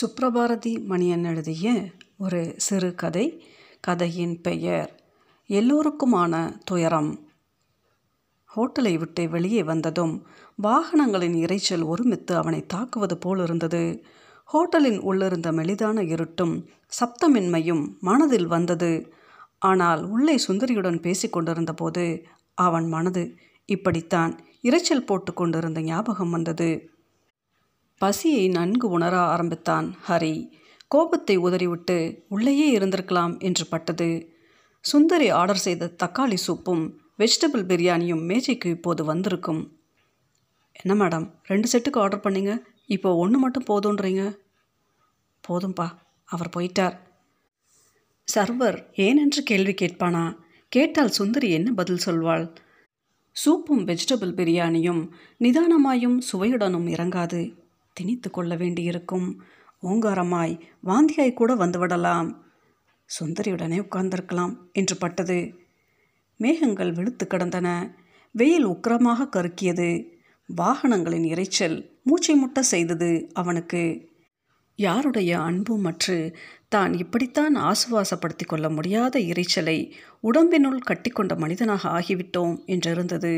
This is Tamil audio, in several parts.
சுப்ரபாரதி மணியன் எழுதிய ஒரு சிறு கதை கதையின் பெயர் எல்லோருக்குமான துயரம். ஹோட்டலை விட்டு வெளியே வந்ததும் வாகனங்களின் இரைச்சல் ஒருமித்து அவனை தாக்குவது போல் இருந்தது. ஹோட்டலின் உள்ளிருந்த மெலிதான இருட்டும் சப்தமின்மையும் மனதில் வந்தது. ஆனால் உள்ளே சுந்தரியுடன் பேசிக்கொண்டிருந்த போது அவன் மனது இப்படித்தான் இரைச்சல் போட்டு கொண்டிருந்த ஞாபகம் வந்தது. பசியை நன்கு உணர ஆரம்பித்தான் ஹரி. கோபத்தை உதறிவிட்டு உள்ளேயே இருந்திருக்கலாம் என்று பட்டது. சுந்தரி ஆர்டர் செய்த தக்காளி சூப்பும் வெஜிடபிள் பிரியாணியும் மேஜைக்கு இப்போது வந்திருக்கும். என்ன மேடம் ரெண்டு செட்டுக்கு ஆர்டர் பண்ணீங்க? இப்போ ஒன்று மட்டும் போதுன்றீங்க? போதும்பா அவர் போயிட்டார். சர்வர் ஏனென்று கேள்வி கேட்பானா? கேட்டால் சுந்தரி என்ன பதில் சொல்வாள்? சூப்பும் வெஜிடபிள் பிரியாணியும் நிதானமாயும் சுவையுடனும் இறங்காது. திணித்து கொள்ள வேண்டியிருக்கும். ஓங்காரமாய் வாந்தியாய் கூட வந்துவிடலாம். சுந்தரியுடனே உட்கார்ந்திருக்கலாம் என்று பட்டது. மேகங்கள் வெளுத்து கிடந்தன. வெயில் உக்கிரமாக கருக்கியது. வாகனங்களின் இரைச்சல் மூச்சை முட்ட செய்தது அவனுக்கு. யாருடைய அன்பும் மற்று தான் இப்படித்தான் ஆசுவாசப்படுத்தி கொள்ள முடியாத இரைச்சலை உடம்பினுள் கட்டிக்கொண்ட மனிதனாக ஆகிவிட்டோம் என்றிருந்தது.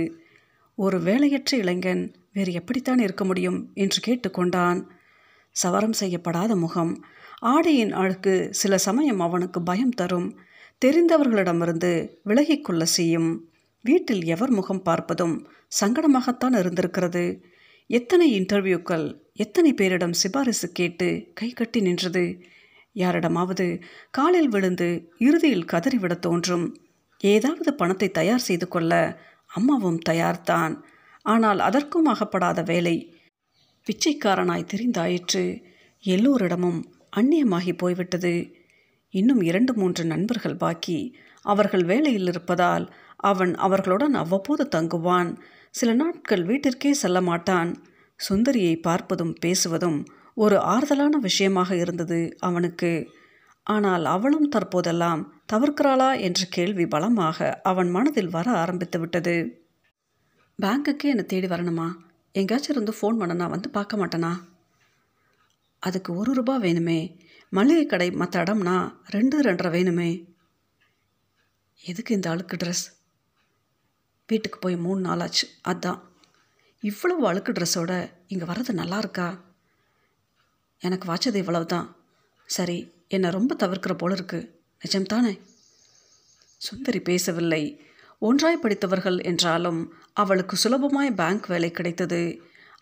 ஒரு வேலையற்ற இளைஞன் வேறு எப்படித்தான் இருக்க முடியும்? என்று கேட்டுக்கொண்டான். சவரம் செய்யப்படாத முகம். ஆடையின் அழுக்கு சில சமயம் அவனுக்கு பயம் தரும். தெரிந்தவர்களிடமிருந்து விலகிக்கொள்ள செய்யும். வீட்டில் எவர் முகம் பார்ப்பதும் சங்கடமாகத்தான் இருந்திருக்கிறது. எத்தனை இன்டர்வியூக்கள் எத்தனை பேரிடம் சிபாரிசு கேட்டு கை கட்டி நின்றது? யாரிடமாவது காலில் விழுந்து இறுதியில் கதறிவிட தோன்றும். ஏதாவது பணத்தை தயார் செய்து கொள்ள அம்மாவும் தயார்தான். ஆனால் அதற்கும் அகப்படாத வேலை. பிச்சைக்காரனாய் தெரிந்தாயிற்று. எல்லோரிடமும் அந்நியமாகி போய்விட்டது. இன்னும் இரண்டு மூன்று நண்பர்கள் பாக்கி அவர்கள் வேலையில் இருப்பதால் அவன் அவர்களுடன் அவ்வப்போது தங்குவான். சில நாட்கள் வீட்டிற்கே செல்ல மாட்டான். சுந்தரியை பார்ப்பதும் பேசுவதும் ஒரு ஆறுதலான விஷயமாக இருந்தது அவனுக்கு. ஆனால் அவளும் தற்போதெல்லாம் தவிர்க்கிறாளா என்ற கேள்வி பலமாக அவன் மனதில் வர ஆரம்பித்து விட்டது பேங்க்குக்கே என்னை தேடி வரணுமா? எங்கேயாச்சும் இருந்து ஃபோன் பண்ண நான் வந்து பார்க்க மாட்டேனா? அதுக்கு ஒரு ரூபா வேணுமே. மளிகை கடை மற்ற இடம்னா ரெண்டு ரெண்டரை வேணுமே. எதுக்கு இந்த அழுக்கு ட்ரெஸ் வீட்டுக்கு போய் மூணு நாள் ஆச்சு அதான். இவ்வளவு அழுக்கு ட்ரெஸ்ஸோட இங்கே வர்றது நல்லா இருக்கா? எனக்கு வாச்சது இவ்வளவு தான் சரி என்னை ரொம்ப தவிர்க்கிற போல இருக்குது நிஜம்தானே? சுந்தரி பேசவில்லை. ஒன்றாய் படித்தவர்கள் என்றாலும் அவளுக்கு சுலபமாய் பேங்க் வேலை கிடைத்தது.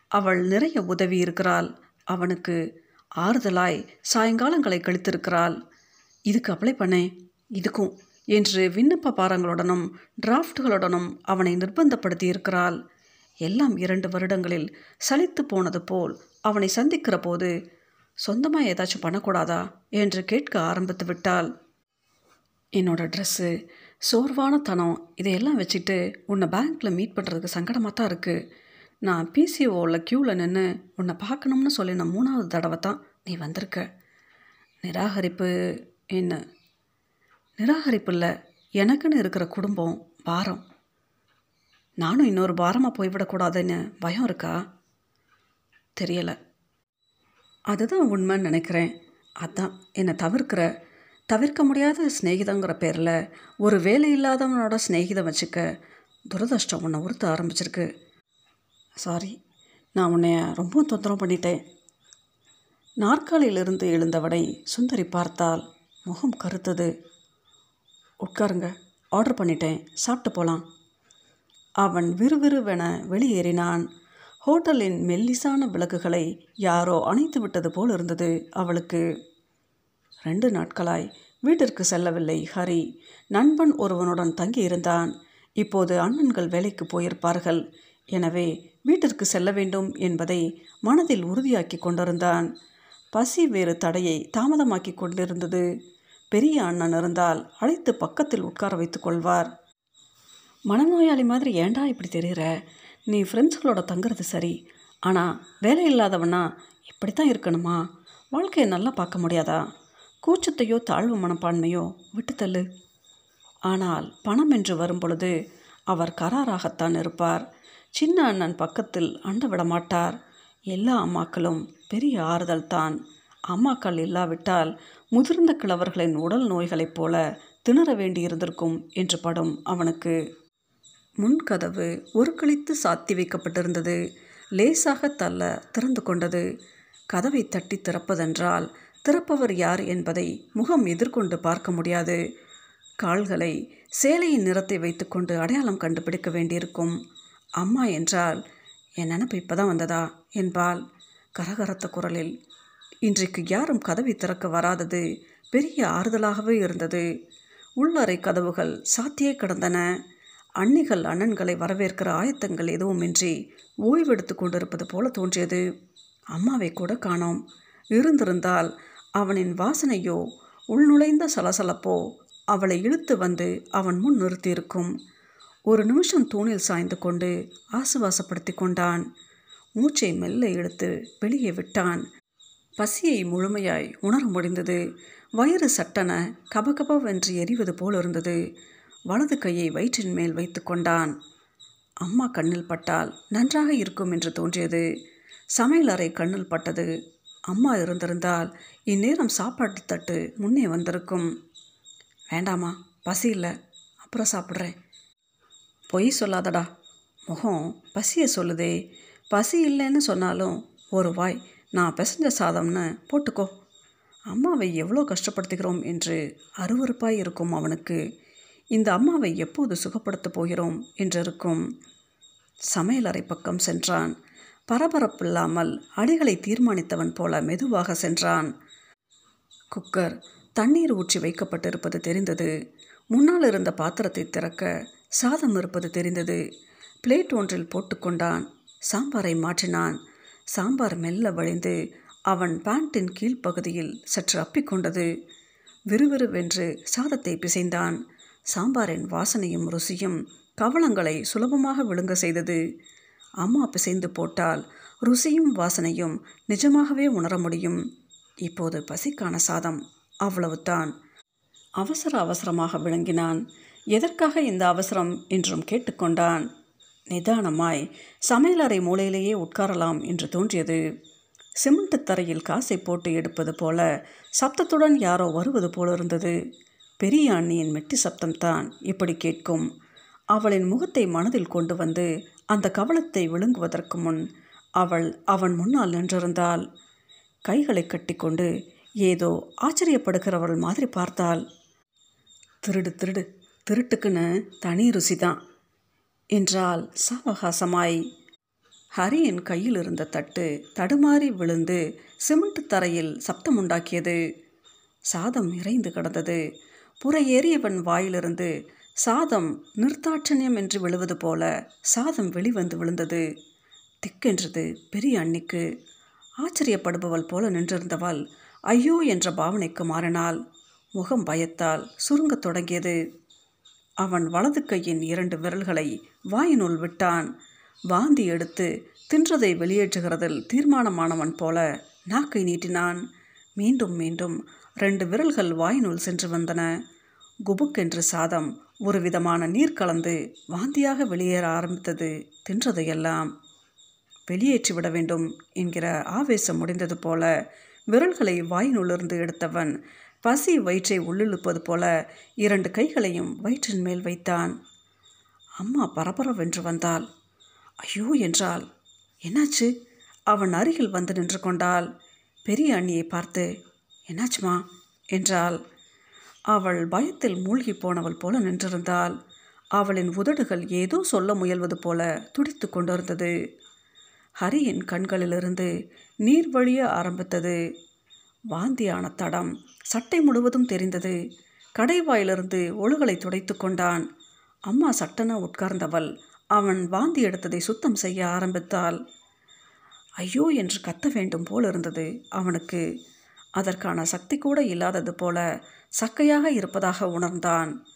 அவள் நிறைய உதவி இருக்கிறாள். அவனுக்கு ஆறுதலாய் சாயங்காலங்களை கழித்திருக்கிறாள். இதுக்கு அப்ளை பண்ணேன் இதுக்கும் என்று விண்ணப்ப பாரங்களுடனும் டிராஃப்ட்களுடனும் அவனை நிர்பந்தப்படுத்தி இருக்கிறாள் எல்லாம் இரண்டு வருடங்களில் சலித்து போனது போல் அவனை சந்திக்கிற போது சொந்தமாக ஏதாச்சும் பண்ணக்கூடாதா? என்று கேட்க ஆரம்பித்து விட்டாள். என்னோட ட்ரெஸ்ஸு சோர்வான தனம் இதையெல்லாம் வச்சுட்டு உன்னை பேங்க்கில் மீட் பண்ணுறதுக்கு சங்கடமாக தான் இருக்குது நான் பிசிஓவில் க்யூவில் நின்று உன்னை பார்க்கணும்னு சொல்லி நான் மூணாவது தடவை தான் நீ வந்திருக்க. நிராகரிப்பு என்ன? நிராகரிப்பு இல்லை எனக்குன்னு இருக்கிற குடும்பம் பாரம். நானும் இன்னொரு பாரமாக போய்விடக்கூடாதுன்னு பயம் இருக்கா? தெரியலை. அதுதான் உண்மைன்னு நினைக்கிறேன். அதான் என்னை தவிர்க்கிற தவிர்க்க முடியாத சிநேகிதங்கிற பேரில் ஒரு வேலை இல்லாதவனோட சிநேகிதம் வச்சுக்க துரதிருஷ்டம் உன்னை உறுத்த ஆரம்பிச்சிருக்கு. சாரி நான் உன்னைய ரொம்பவும் தொந்தரவு பண்ணிட்டேன். நாற்காலியிலிருந்து எழுந்தவனை சுந்தரி பார்த்தால் முகம் கருத்தது. உட்காருங்க ஆர்டர் பண்ணிட்டேன் சாப்பிட்டு போகலாம் அவன் விறுவிறுவென வெளியேறினான். ஹோட்டலின் மெல்லிசான விளக்குகளை யாரோ அணைத்து விட்டது போல் இருந்தது அவளுக்கு. ரெண்டு நாட்களாய் வீட்டிற்கு செல்லவில்லை ஹரி. நண்பன் ஒருவனுடன் தங்கியிருந்தான். இப்போது அண்ணன்கள் வேலைக்கு போயிருப்பார்கள். எனவே வீட்டிற்கு செல்ல வேண்டும் என்பதை மனதில் உறுதியாக்கி கொண்டிருந்தான். பசி வேறு தடையை தாமதமாக்கி கொண்டிருந்தது. பெரிய அண்ணன் இருந்தால் அழைத்து பக்கத்தில் உட்கார வைத்து கொள்வார். மனநோயாளி மாதிரி ஏண்டா இப்படி தெரிகிற? நீ ஃப்ரெண்ட்ஸுகளோட தங்குறது சரி. ஆனால் வேலை இல்லாதவனா இப்படித்தான் இருக்கணுமா? வாழ்க்கையை நல்லா பார்க்க முடியாதா? கூச்சத்தையோ தாழ்வு மனப்பான்மையோ விட்டுத்தள்ளு. ஆனால் பணம் என்று வரும்பொழுது அவர் கராராகத்தான் இருப்பார். சின்ன அண்ணன் பக்கத்தில் அண்ட விடமாட்டார் எல்லா அம்மாக்களும் பெரிய ஆறுதல் தான். அம்மாக்கள் இல்லாவிட்டால் முதிர்ந்த கிழவர்களின் உடல் நோய்களைப் போல திணற வேண்டியிருந்திருக்கும் என்று படும் அவனுக்கு. முன்கதவு ஒரு கழித்து சாத்தி வைக்கப்பட்டிருந்தது. லேசாக தள்ள திறந்து கொண்டது. கதவை தட்டி திறப்பதென்றால் திறப்பவர் யார் என்பதை முகம் எதிர்கொண்டு பார்க்க முடியாது. கால்களை சேலையின் நிறத்தை வைத்துக்கொண்டு அடையாளம் கண்டுபிடிக்க வேண்டியிருக்கும். அம்மா என்றால் என் நினப்பு இப்போதான் வந்ததா? என்பாள் கரகரத்த குரலில். இன்றைக்கு யாரும் கதவை திறக்க வராதது. பெரிய ஆறுதலாகவே இருந்தது. உள்ளறை கதவுகள் சாத்தியே கிடந்தன. அன்னிகள் அண்ணன்களை வரவேற்கிற ஆயத்தங்கள் எதுவுமின்றி ஓய்வெடுத்து கொண்டிருப்பது போல தோன்றியது. அம்மாவை கூட காணோம். இருந்திருந்தால் அவனின் வாசனையோ உள்நுழைந்த சலசலப்போ அவளை இழுத்து வந்து அவன் முன் நிறுத்தியிருக்கும். ஒரு நிமிஷம் தூணில் சாய்ந்து கொண்டு ஆசுவாசப்படுத்தி கொண்டான். மூச்சை மெல்ல இழுத்து வெளியே விட்டான். பசியை முழுமையாய் உணர முடிந்தது. வயிறு சட்டென கபகபவென்று எரிவது போல் இருந்தது. வலது கையை வயிற்றின் மேல் வைத்து கொண்டான். அம்மா கண்ணில் பட்டால் நன்றாக இருக்கும் என்று தோன்றியது. சமையலறை கண்ணில் பட்டது. அம்மா இருந்திருந்தால் இந்நேரம் சாப்பாட்டு தட்டு முன்னே வந்திருக்கும். வேண்டாமா பசி இல்லை. அப்புறம் சாப்பிட்றேன். பொய் சொல்லாதடா. முகம் பசியை சொல்லுதே. பசி இல்லைன்னு சொன்னாலும் ஒரு வாய் நான் பிசைஞ்ச சாதம்னு போட்டுக்கோ. அம்மாவை எவ்வளோ கஷ்டப்படுத்துகிறோம் என்று அருவறுப்பாய் இருக்கும் அவனுக்கு. இந்த அம்மாவை எப்போது சுகப்படுத்தப் போகிறோம் என்றிருக்கும். சமையலறை பக்கம் சென்றான். பரபரப்பில்லாமல் அடிகளை தீர்மானித்தவன் போல மெதுவாக சென்றான். குக்கர் தண்ணீர் ஊற்றி வைக்கப்பட்டிருப்பது தெரிந்தது. முன்னால் இருந்த பாத்திரத்தை திறக்க சாதம் இருப்பது தெரிந்தது. பிளேட் ஒன்றில் போட்டுக்கொண்டான் சாம்பாரை மாற்றினான். சாம்பார் மெல்ல வழிந்து அவன் பேண்டின் கீழ்ப்பகுதியில் சற்று அப்பிக்கொண்டது விறுவிறுவென்று சாதத்தை பிசைந்தான். சாம்பாரின் வாசனையும் ருசியும் கவளங்களை சுலபமாக விழுங்க செய்தது. அம்மா பிசைந்து போட்டால் ருசியும் வாசனையும் நிஜமாகவே உணர முடியும். இப்போது பசிக்கான சாதம். அவ்வளவுதான். அவசர அவசரமாக விளங்கினான். எதற்காக இந்த அவசரம்? என்றும் கேட்டுக்கொண்டான். நிதானமாய் சமையலறை மூலையிலேயே உட்காரலாம் என்று தோன்றியது. சிமெண்ட் தரையில் காசை போட்டு எடுப்பது போல சப்தத்துடன் யாரோ வருவது போல இருந்தது. பெரிய அண்ணியின் மெட்டி சப்தம்தான் இப்படி கேட்கும். அவளின் முகத்தை மனதில் கொண்டு வந்து அந்த கவலத்தை விழுங்குவதற்கு முன் அவள் அவன் முன்னால் நின்றிருந்தாள். கைகளை கட்டிக்கொண்டு ஏதோ ஆச்சரியப்படுகிறவள் மாதிரி பார்த்தாள். திருடு திருடு திருட்டுக்குன்னு தனி ருசி தான் என்றால் சாவகாசமாய். ஹரியின் கையில் இருந்த தட்டு தடுமாறி விழுந்து சிமெண்ட் தரையில் சப்தம் உண்டாக்கியது சாதம் இறைந்து கிடந்தது. புற ஏறியவன் வாயிலிருந்து சாதம் நிர்த்தாட்சண்யம் என்று விழுவது போல சாதம் வெளிவந்து விழுந்தது. திக்கென்றது பெரிய அன்னிக்கு. ஆச்சரியப்படுபவள் போல நின்றிருந்தவள் ஐயோ என்ற பாவனைக்கு மாறினாள். முகம் பயத்தால் சுருங்கத் தொடங்கியது. அவன் வலது கையின் இரண்டு விரல்களை வாயினுள் விட்டான். வாந்தி எடுத்து தின்றதை வெளியேற்றுகிறதில் தீர்மானமானவன் போல நாக்கை நீட்டினான். மீண்டும் மீண்டும் ரெண்டு விரல்கள் வாயினுள் சென்று வந்தன. குபுக்கென்று சாதம் ஒரு விதமான நீர் கலந்து வாந்தியாக வெளியேற ஆரம்பித்தது தின்றதையெல்லாம். வெளியேற்றி விட வேண்டும் என்கிற ஆவேசம் முடிந்தது போல விரல்களை வாயினுள்ளிருந்து எடுத்தவன் பசி வயிற்றை உள்ளிழுப்பது போல இரண்டு கைகளையும் வயிற்றின் மேல் வைத்தான். அம்மா பரபரவென்று வந்தாள். ஐயோ என்றாள். என்னாச்சு? அவன் அருகில் வந்து நின்று கொண்டாள். பெரிய அண்ணியை பார்த்து என்னாச்சுமா? என்றாள். அவள் பயத்தில் மூழ்கி போனவள் போல நின்றிருந்தாள். அவளின் உதடுகள் ஏதோ சொல்ல முயல்வது போல துடித்து கொண்டிருந்தது. ஹரியின் கண்களிலிருந்து நீர் வழிய ஆரம்பித்தது. வாந்தியான தடம் சட்டை முழுவதும் தெரிந்தது. கடைவாயிலிருந்து ஒழுகலை துடைத்து கொண்டான். அம்மா சட்டென உட்கார்ந்தவள் அவன் வாந்தி எடுத்ததை சுத்தம் செய்ய ஆரம்பித்தாள். ஐயோ என்று கத்த வேண்டும் போல் இருந்தது அவனுக்கு. அதற்கான சக்தி கூட இல்லாதது போல சக்கையாக இருப்பதாக உணர்ந்தான்.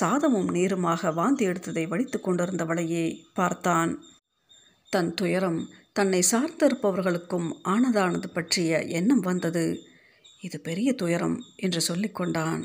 சாதமும் நீருமாக வாந்தி எடுத்ததை வடித்து கொண்டிருந்தவளையே பார்த்தான். தன் துயரம் தன்னை சார்ந்திருப்பவர்களுக்கும் ஆனதானது பற்றிய எண்ணம் வந்தது. இது பெரிய துயரம் என்று சொல்லிக்கொண்டான்